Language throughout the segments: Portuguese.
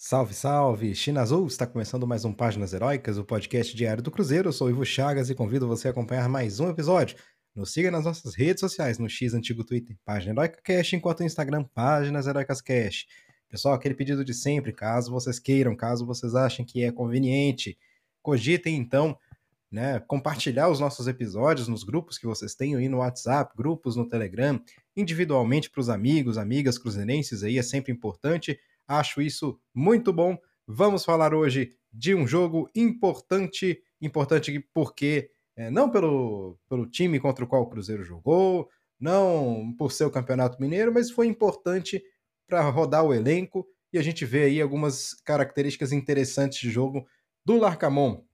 Salve, salve! China Azul está começando mais um Páginas Heróicas, o podcast diário do Cruzeiro. Eu sou o Ivo Chagas e convido você a acompanhar mais um episódio. Nos siga nas nossas redes sociais, no X antigo Twitter, Página Heroica Cash, enquanto no Instagram, Páginas Heroicas Cash. Pessoal, aquele pedido de sempre, caso vocês queiram, caso vocês achem que é conveniente, cogitem então né, compartilhar os nossos episódios nos grupos que vocês têm aí no WhatsApp, grupos no Telegram, individualmente para os amigos, amigas cruzeirenses aí, é sempre importante Acho isso muito bom. Vamos falar hoje de um jogo importante, importante porque é, não pelo, pelo time contra o qual o Cruzeiro jogou, não por ser o Campeonato Mineiro, mas foi importante para rodar o elenco e a gente vê aí algumas características interessantes de jogo do Larcamon.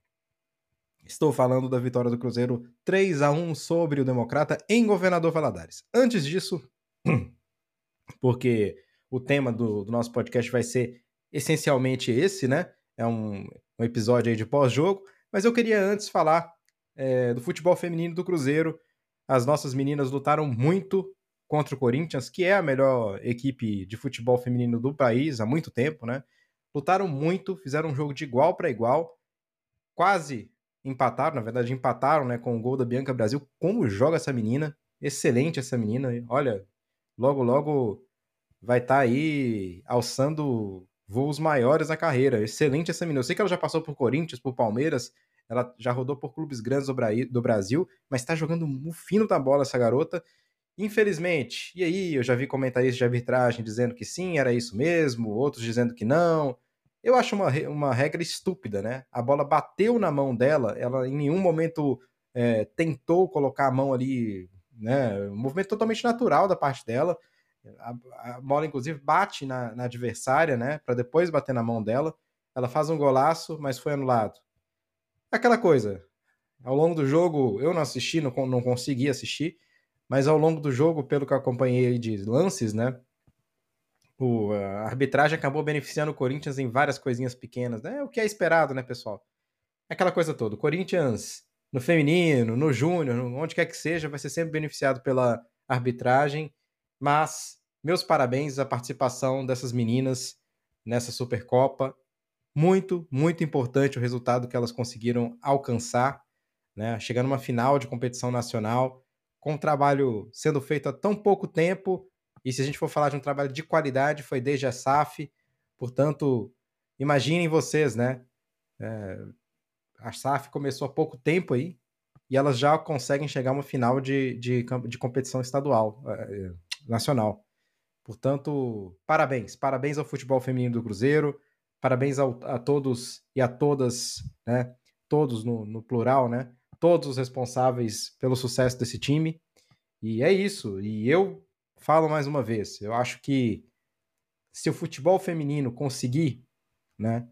Estou falando da vitória do Cruzeiro 3 a 1 sobre o Democrata em Governador Valadares. Antes disso, porque o tema do, do nosso podcast vai ser essencialmente esse, né? É um, um episódio aí de pós-jogo. Mas eu queria antes falar é, do futebol feminino do Cruzeiro. As nossas meninas lutaram muito contra o Corinthians, que é a melhor equipe de futebol feminino do país há muito tempo, né? Lutaram muito, fizeram um jogo de igual para igual, quase empataram, na verdade empataram, né, com o gol da Bianca Brasil. Como joga essa menina? Excelente essa menina. Olha, logo logo vai estar tá aí alçando voos maiores na carreira. Excelente essa menina. Eu sei que ela já passou por Corinthians, por Palmeiras, ela já rodou por clubes grandes do Brasil, mas está jogando no fino da bola essa garota. Infelizmente, e aí eu já vi comentaristas de arbitragem dizendo que sim, era isso mesmo, outros dizendo que não. Eu acho uma, uma regra estúpida, né? A bola bateu na mão dela, ela em nenhum momento é, tentou colocar a mão ali, né? Um movimento totalmente natural da parte dela. A, a bola, inclusive, bate na, na adversária, né? Para depois bater na mão dela. Ela faz um golaço, mas foi anulado. Aquela coisa. Ao longo do jogo, eu não assisti, não, não consegui assistir, mas ao longo do jogo, pelo que eu acompanhei de lances, né? O, a arbitragem acabou beneficiando o Corinthians em várias coisinhas pequenas, né? O que é esperado, né, pessoal? Aquela coisa toda. O Corinthians, no feminino, no júnior, onde quer que seja, vai ser sempre beneficiado pela arbitragem mas meus parabéns à participação dessas meninas nessa Supercopa. Muito, muito importante o resultado que elas conseguiram alcançar, né? Chegar numa final de competição nacional, com um trabalho sendo feito há tão pouco tempo. E se a gente for falar de um trabalho de qualidade, foi desde a SAF. Portanto, imaginem vocês, né? É, a SAF começou há pouco tempo aí e elas já conseguem chegar a uma final de, de, de competição estadual. Nacional. Portanto, parabéns, parabéns ao futebol feminino do Cruzeiro, parabéns ao, a todos e a todas, né? Todos no, no plural, né? Todos os responsáveis pelo sucesso desse time. E é isso. E eu falo mais uma vez, eu acho que se o futebol feminino conseguir, né,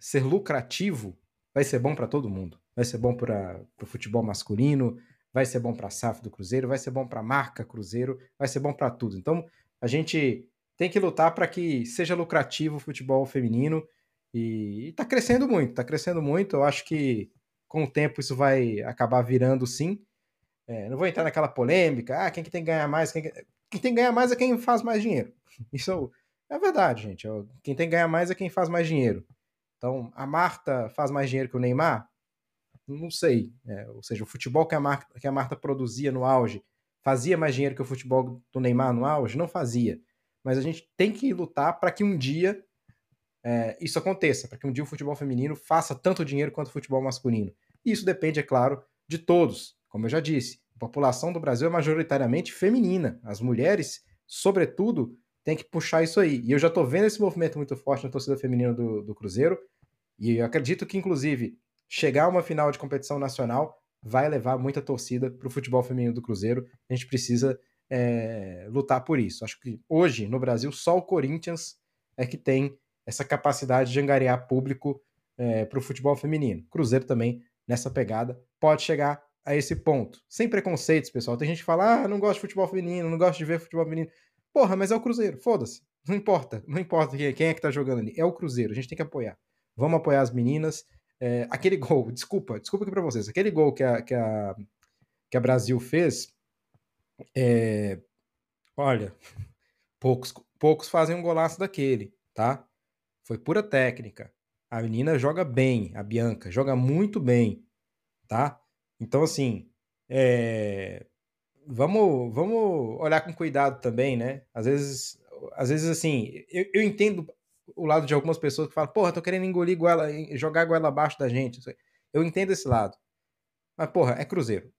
ser lucrativo, vai ser bom para todo mundo. Vai ser bom para o futebol masculino, vai ser bom para a SAF do Cruzeiro, vai ser bom para a marca Cruzeiro, vai ser bom para tudo. Então, a gente tem que lutar para que seja lucrativo o futebol feminino e está crescendo muito, está crescendo muito. Eu acho que com o tempo isso vai acabar virando sim. É, não vou entrar naquela polêmica, ah, quem que tem que ganhar mais? Quem, que... quem tem que ganhar mais é quem faz mais dinheiro. Isso é verdade, gente. Quem tem que ganhar mais é quem faz mais dinheiro. Então, a Marta faz mais dinheiro que o Neymar? Não sei. É, ou seja, o futebol que a, Marta, que a Marta produzia no auge fazia mais dinheiro que o futebol do Neymar no auge? Não fazia. Mas a gente tem que lutar para que um dia é, isso aconteça, para que um dia o futebol feminino faça tanto dinheiro quanto o futebol masculino. E isso depende, é claro, de todos. Como eu já disse, a população do Brasil é majoritariamente feminina. As mulheres, sobretudo, têm que puxar isso aí. E eu já estou vendo esse movimento muito forte na torcida feminina do, do Cruzeiro. E eu acredito que, inclusive, chegar a uma final de competição nacional vai levar muita torcida para o futebol feminino do Cruzeiro. A gente precisa é, lutar por isso. Acho que hoje, no Brasil, só o Corinthians é que tem essa capacidade de angariar público é, para o futebol feminino. Cruzeiro também, nessa pegada, pode chegar a esse ponto. Sem preconceitos, pessoal. Tem gente que fala, ah, não gosto de futebol feminino, não gosto de ver futebol feminino. Porra, mas é o Cruzeiro, foda-se. Não importa, não importa quem é que tá jogando ali. É o Cruzeiro, a gente tem que apoiar. Vamos apoiar as meninas. É, aquele gol, desculpa, desculpa aqui para vocês, aquele gol que a, que a, que a Brasil fez, é, olha, poucos, poucos fazem um golaço daquele, tá? Foi pura técnica. A menina joga bem, a Bianca, joga muito bem, tá? Então, assim, é... vamos, vamos olhar com cuidado também, né? Às vezes, às vezes assim, eu, eu entendo o lado de algumas pessoas que falam, porra, tô querendo engolir goela, jogar goela abaixo da gente. Eu entendo esse lado. Mas, porra, é Cruzeiro.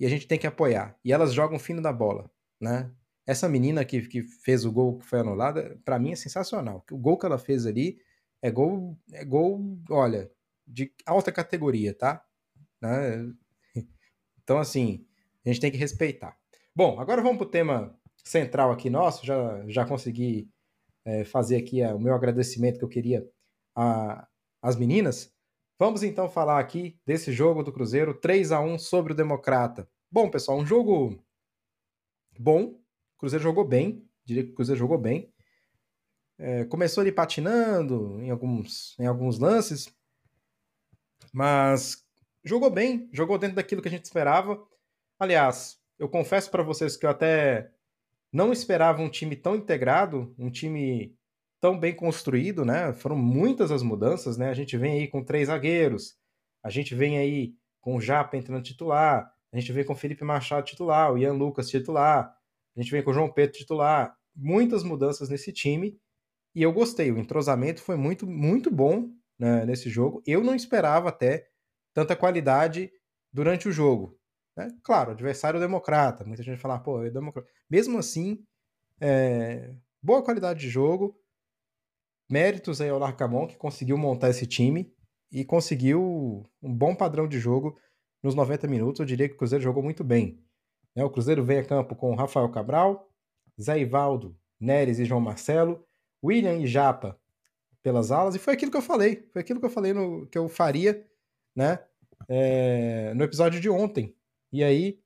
E a gente tem que apoiar. E elas jogam fino da bola, né? Essa menina que, que fez o gol que foi anulado, para mim é sensacional. O gol que ela fez ali é gol, é gol, olha, de alta categoria, tá? Né? Então, assim, a gente tem que respeitar. Bom, agora vamos para o tema central aqui nosso. Já, já consegui é, fazer aqui é, o meu agradecimento que eu queria às meninas. Vamos então falar aqui desse jogo do Cruzeiro 3 a 1 sobre o Democrata. Bom, pessoal, um jogo bom. O Cruzeiro jogou bem, diria que o Cruzeiro jogou bem. É, começou ali patinando em alguns, em alguns lances, mas jogou bem, jogou dentro daquilo que a gente esperava. Aliás, eu confesso para vocês que eu até não esperava um time tão integrado, um time tão bem construído, né? Foram muitas as mudanças, né? A gente vem aí com três zagueiros, a gente vem aí com o Japa entrando titular, a gente vem com o Felipe Machado titular, o Ian Lucas titular, a gente vem com o João Pedro titular. Muitas mudanças nesse time e eu gostei. O entrosamento foi muito, muito bom né, nesse jogo. Eu não esperava até tanta qualidade durante o jogo. Né? Claro, adversário democrata. Muita gente fala, pô, é democrata. Mesmo assim, é... boa qualidade de jogo. Méritos aí ao Larcamon, que conseguiu montar esse time e conseguiu um bom padrão de jogo nos 90 minutos. Eu diria que o Cruzeiro jogou muito bem. Né? O Cruzeiro vem a campo com Rafael Cabral, Zé Ivaldo, Neres e João Marcelo, William e Japa pelas alas, e foi aquilo que eu falei, foi aquilo que eu falei no, que eu faria, né, é, no episódio de ontem. E aí,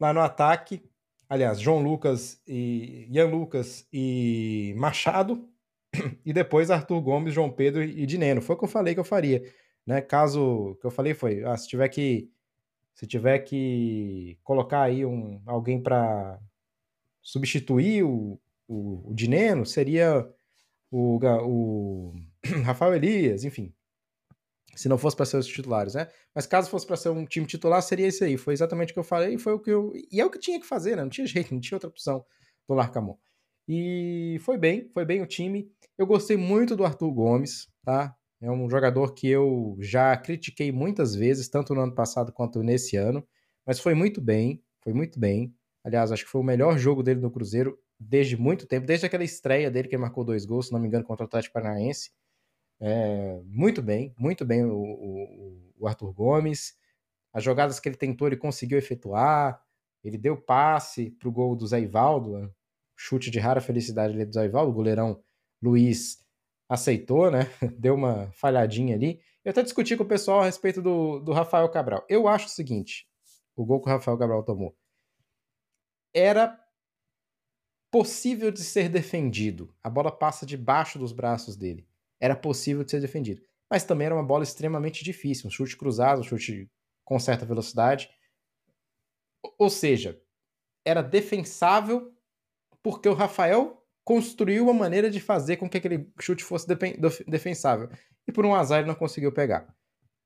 lá no ataque, aliás, João Lucas e Ian Lucas e Machado, e depois Arthur Gomes, João Pedro e Dineno. Foi o que eu falei que eu faria, né? Caso que eu falei foi, ah, se tiver que se tiver que colocar aí um alguém para substituir o, o, o Dineno, seria o, o Rafael Elias, enfim. Se não fosse para ser os titulares, né? Mas caso fosse para ser um time titular, seria isso aí. Foi exatamente o que eu falei e foi o que eu. E é o que tinha que fazer, né? Não tinha jeito, não tinha outra opção do Larcamon. E foi bem, foi bem o time. Eu gostei muito do Arthur Gomes, tá? É um jogador que eu já critiquei muitas vezes, tanto no ano passado quanto nesse ano, mas foi muito bem, foi muito bem. Aliás, acho que foi o melhor jogo dele no Cruzeiro desde muito tempo, desde aquela estreia dele que marcou dois gols, se não me engano, contra o Atlético Paranaense. É, muito bem, muito bem o, o, o, Arthur Gomes. As jogadas que ele tentou, ele conseguiu efetuar. Ele deu passe para o gol do Zé Ivaldo, chute de rara felicidade ali do Zé Ivaldo. O goleirão Luiz aceitou, né? Deu uma falhadinha ali. Eu até discuti com o pessoal a respeito do, do Rafael Cabral. Eu acho o seguinte: o gol que o Rafael Cabral tomou era possível de ser defendido. A bola passa debaixo dos braços dele. Era possível de ser defendido. Mas também era uma bola extremamente difícil, um chute cruzado, um chute com certa velocidade. Ou seja, era defensável porque o Rafael construiu uma maneira de fazer com que aquele chute fosse defensável. E por um azar ele não conseguiu pegar.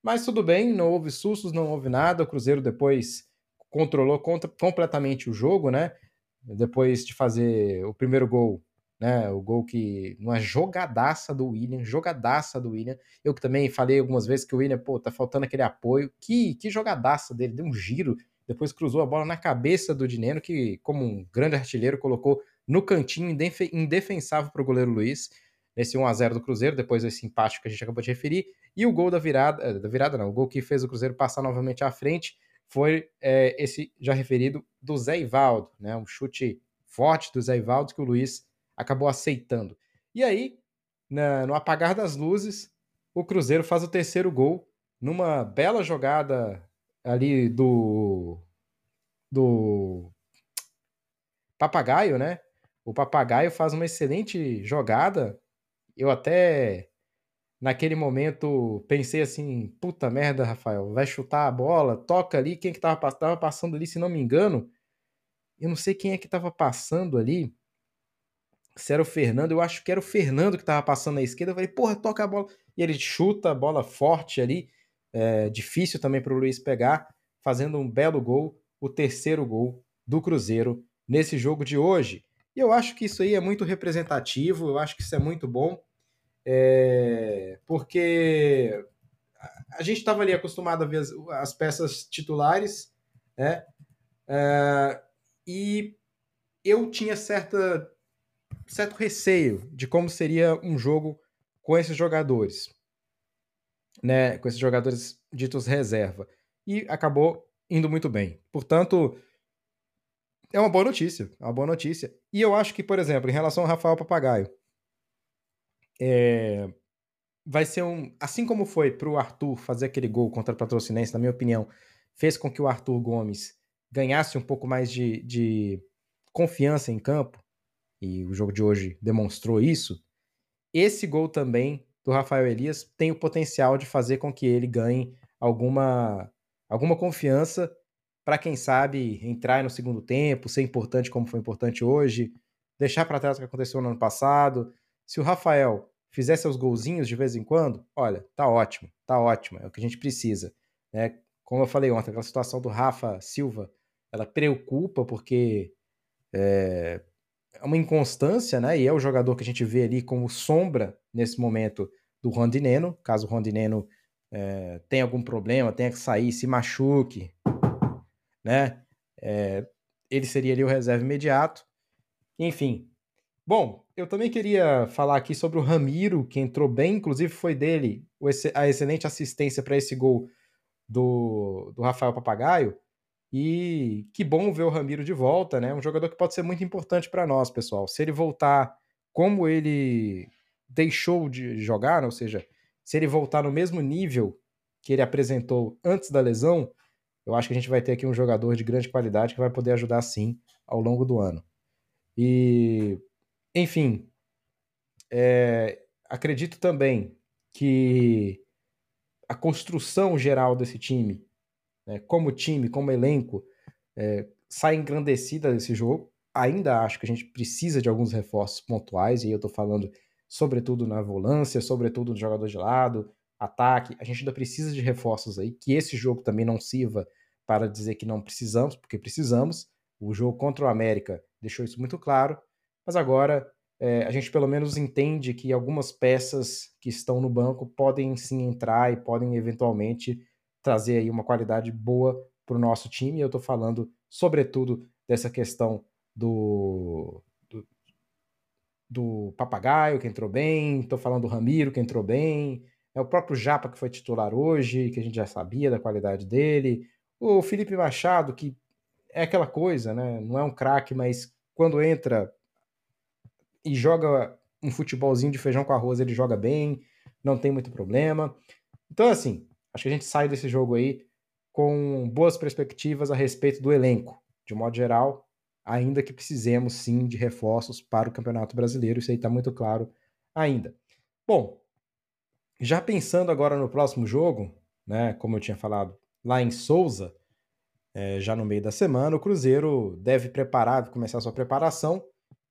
Mas tudo bem, não houve sustos, não houve nada. O Cruzeiro depois controlou completamente o jogo, né? depois de fazer o primeiro gol, né? O gol que. Uma jogadaça do William, jogadaça do William. Eu que também falei algumas vezes que o William, pô, tá faltando aquele apoio. Que, que jogadaça dele, deu um giro, depois cruzou a bola na cabeça do Dineno, que, como um grande artilheiro, colocou no cantinho indefensável para o goleiro Luiz. Nesse 1x0 do Cruzeiro, depois desse empate que a gente acabou de referir. E o gol da virada, eh, da virada não, o gol que fez o Cruzeiro passar novamente à frente foi é, esse já referido do Zé Ivaldo, né? Um chute forte do Zé Ivaldo que o Luiz acabou aceitando. E aí, na, no apagar das luzes, o Cruzeiro faz o terceiro gol numa bela jogada ali do do Papagaio, né? O Papagaio faz uma excelente jogada. Eu até naquele momento pensei assim, puta merda, Rafael, vai chutar a bola, toca ali, quem é que tava, tava passando ali, se não me engano, eu não sei quem é que tava passando ali, se era o Fernando, eu acho que era o Fernando que estava passando na esquerda. Eu falei, porra, toca a bola. E ele chuta a bola forte ali, é, difícil também para o Luiz pegar, fazendo um belo gol, o terceiro gol do Cruzeiro nesse jogo de hoje. E eu acho que isso aí é muito representativo, eu acho que isso é muito bom, é, porque a gente estava ali acostumado a ver as, as peças titulares, né? É, e eu tinha certa, certo receio de como seria um jogo com esses jogadores, né? Com esses jogadores ditos reserva. E acabou indo muito bem. Portanto, é uma boa notícia. É uma boa notícia. E eu acho que, por exemplo, em relação ao Rafael Papagaio, é, vai ser um. Assim como foi para o Arthur fazer aquele gol contra o Patrocinense, na minha opinião, fez com que o Arthur Gomes ganhasse um pouco mais de, de confiança em campo, e o jogo de hoje demonstrou isso. Esse gol também do Rafael Elias tem o potencial de fazer com que ele ganhe alguma, alguma confiança para quem sabe entrar no segundo tempo, ser importante como foi importante hoje, deixar para trás o que aconteceu no ano passado. Se o Rafael fizer seus golzinhos de vez em quando, olha, tá ótimo, tá ótimo, é o que a gente precisa. Né? Como eu falei ontem, aquela situação do Rafa Silva, ela preocupa porque é, é uma inconstância, né? E é o jogador que a gente vê ali como sombra nesse momento do Rondineno, caso o Rondineno é, tenha algum problema, tenha que sair, se machuque, né? É, ele seria ali o reserva imediato. Enfim. Bom, eu também queria falar aqui sobre o Ramiro, que entrou bem, inclusive foi dele a excelente assistência para esse gol do, do Rafael Papagaio. E que bom ver o Ramiro de volta, né? Um jogador que pode ser muito importante para nós, pessoal. Se ele voltar como ele deixou de jogar, ou seja, se ele voltar no mesmo nível que ele apresentou antes da lesão, eu acho que a gente vai ter aqui um jogador de grande qualidade que vai poder ajudar sim ao longo do ano. E, enfim, é, acredito também que a construção geral desse time, né, como time, como elenco, é, sai engrandecida desse jogo. Ainda acho que a gente precisa de alguns reforços pontuais, e eu estou falando sobretudo na volância, sobretudo no jogador de lado, ataque. A gente ainda precisa de reforços aí, que esse jogo também não sirva para dizer que não precisamos, porque precisamos. O jogo contra o América deixou isso muito claro, mas agora é, a gente pelo menos entende que algumas peças que estão no banco podem sim entrar e podem eventualmente trazer aí uma qualidade boa para o nosso time. Eu estou falando sobretudo dessa questão do, do, do Papagaio, que entrou bem, estou falando do Ramiro, que entrou bem, é o próprio Japa que foi titular hoje, que a gente já sabia da qualidade dele. O Felipe Machado, que é aquela coisa, né? Não é um craque, mas quando entra e joga um futebolzinho de feijão com arroz, ele joga bem, não tem muito problema. Então, assim, acho que a gente sai desse jogo aí com boas perspectivas a respeito do elenco, de modo geral, ainda que precisemos sim de reforços para o Campeonato Brasileiro, isso aí está muito claro ainda. Bom, já pensando agora no próximo jogo, né, como eu tinha falado, lá em Souza, é, já no meio da semana, o Cruzeiro deve preparar, começar sua preparação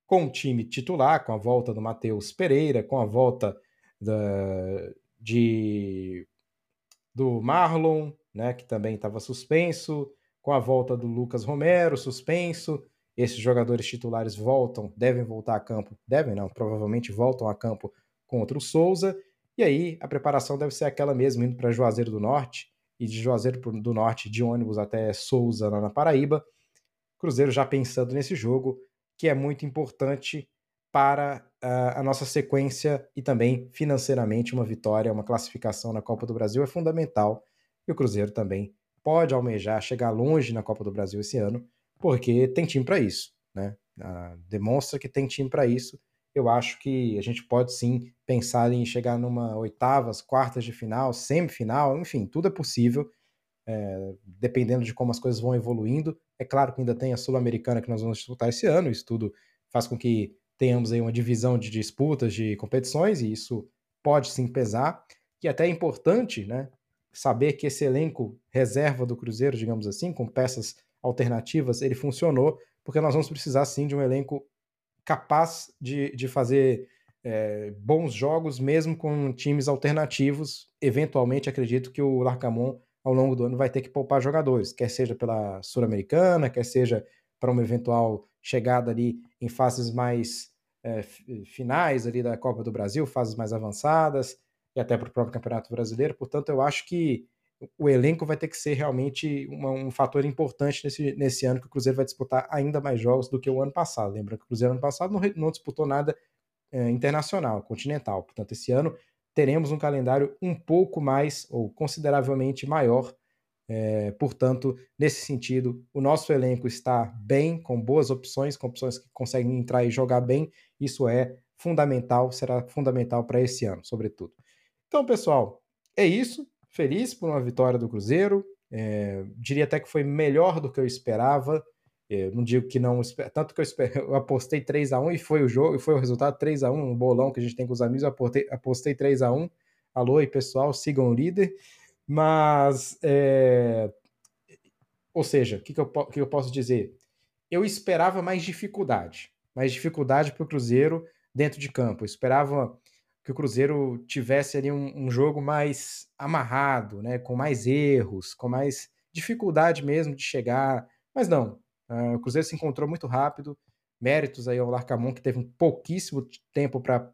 com o time titular, com a volta do Matheus Pereira, com a volta da, de, do Marlon, né, que também estava suspenso, com a volta do Lucas Romero, suspenso. Esses jogadores titulares voltam, devem voltar a campo, devem não, provavelmente voltam a campo contra o Souza. E aí a preparação deve ser aquela mesmo, indo para Juazeiro do Norte e de Juazeiro do Norte de ônibus até Souza, lá na Paraíba. Cruzeiro já pensando nesse jogo, que é muito importante para uh, a nossa sequência e também financeiramente uma vitória, uma classificação na Copa do Brasil é fundamental. E o Cruzeiro também pode almejar chegar longe na Copa do Brasil esse ano, porque tem time para isso, né? Uh, demonstra que tem time para isso eu acho que a gente pode sim pensar em chegar numa oitavas, quartas de final, semifinal, enfim, tudo é possível, é, dependendo de como as coisas vão evoluindo. É claro que ainda tem a Sul-Americana que nós vamos disputar esse ano, isso tudo faz com que tenhamos aí uma divisão de disputas, de competições, e isso pode sim pesar. E até é importante, né, saber que esse elenco reserva do Cruzeiro, digamos assim, com peças alternativas, ele funcionou, porque nós vamos precisar sim de um elenco capaz de, de fazer é, bons jogos, mesmo com times alternativos. Eventualmente, acredito que o Larcamon, ao longo do ano, vai ter que poupar jogadores, quer seja pela Sul-Americana, quer seja para uma eventual chegada ali em fases mais é, finais ali da Copa do Brasil, fases mais avançadas, e até para o próprio Campeonato Brasileiro. Portanto, eu acho que o elenco vai ter que ser realmente uma, um fator importante nesse, nesse ano que o Cruzeiro vai disputar ainda mais jogos do que o ano passado. Lembra que o Cruzeiro ano passado não, não disputou nada é, internacional, continental. Portanto, esse ano teremos um calendário um pouco mais ou consideravelmente maior. É, portanto, nesse sentido, o nosso elenco está bem, com boas opções, com opções que conseguem entrar e jogar bem. Isso é fundamental, será fundamental para esse ano, sobretudo. Então, pessoal, é isso feliz por uma vitória do Cruzeiro. É, diria até que foi melhor do que eu esperava. É, não digo que não, tanto que eu, eu apostei 3 a 1 e foi o jogo, e foi o resultado 3 a 1 um bolão que a gente tem com os amigos, eu apostei, apostei 3 a 1 Alô aí, pessoal, sigam o líder. Mas, é, ou seja, o que, que, eu, que eu posso dizer? Eu esperava mais dificuldade, mais dificuldade para o Cruzeiro dentro de campo. Eu esperava que o Cruzeiro tivesse ali um, um, jogo mais amarrado, né, com mais erros, com mais dificuldade mesmo de chegar, mas não. Uh, o Cruzeiro se encontrou muito rápido. Méritos aí ao Larcamon, que teve um pouquíssimo tempo para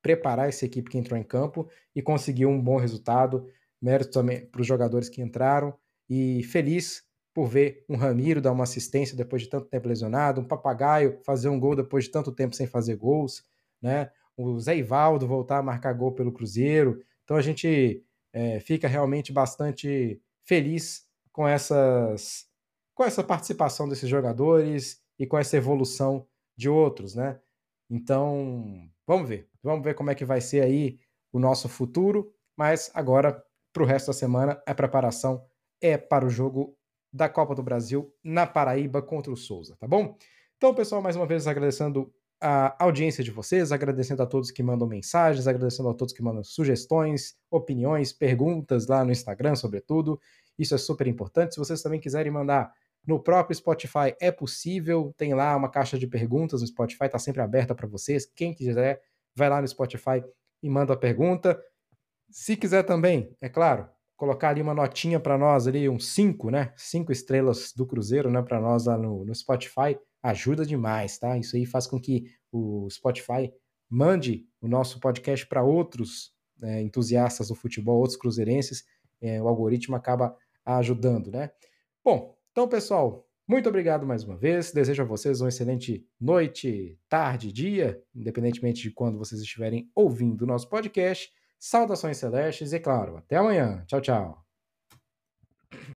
preparar essa equipe que entrou em campo e conseguiu um bom resultado. Méritos também para os jogadores que entraram e feliz por ver um Ramiro dar uma assistência depois de tanto tempo lesionado, um Papagaio fazer um gol depois de tanto tempo sem fazer gols, né? o Zé Ivaldo voltar a marcar gol pelo Cruzeiro. Então a gente é, fica realmente bastante feliz com essas com essa participação desses jogadores e com essa evolução de outros, né? Então, vamos ver. Vamos ver como é que vai ser aí o nosso futuro, mas agora para o resto da semana a preparação é para o jogo da Copa do Brasil na Paraíba contra o Souza, tá bom? Então, pessoal, mais uma vez agradecendo a audiência de vocês, agradecendo a todos que mandam mensagens, agradecendo a todos que mandam sugestões, opiniões, perguntas lá no Instagram, sobretudo. Isso é super importante. Se vocês também quiserem mandar no próprio Spotify, é possível. Tem lá uma caixa de perguntas no Spotify, está sempre aberta para vocês. Quem quiser, vai lá no Spotify e manda a pergunta. Se quiser também, é claro, colocar ali uma notinha para nós ali, um 5, né? Cinco estrelas do Cruzeiro, né? Para nós lá no, no Spotify ajuda demais, tá? Isso aí faz com que o Spotify mande o nosso podcast para outros é, entusiastas do futebol, outros cruzeirenses. É, o algoritmo acaba ajudando, né? Bom, então, pessoal, muito obrigado mais uma vez. Desejo a vocês uma excelente noite, tarde, dia, independentemente de quando vocês estiverem ouvindo o nosso podcast. Saudações celestes e, claro, até amanhã. Tchau, tchau.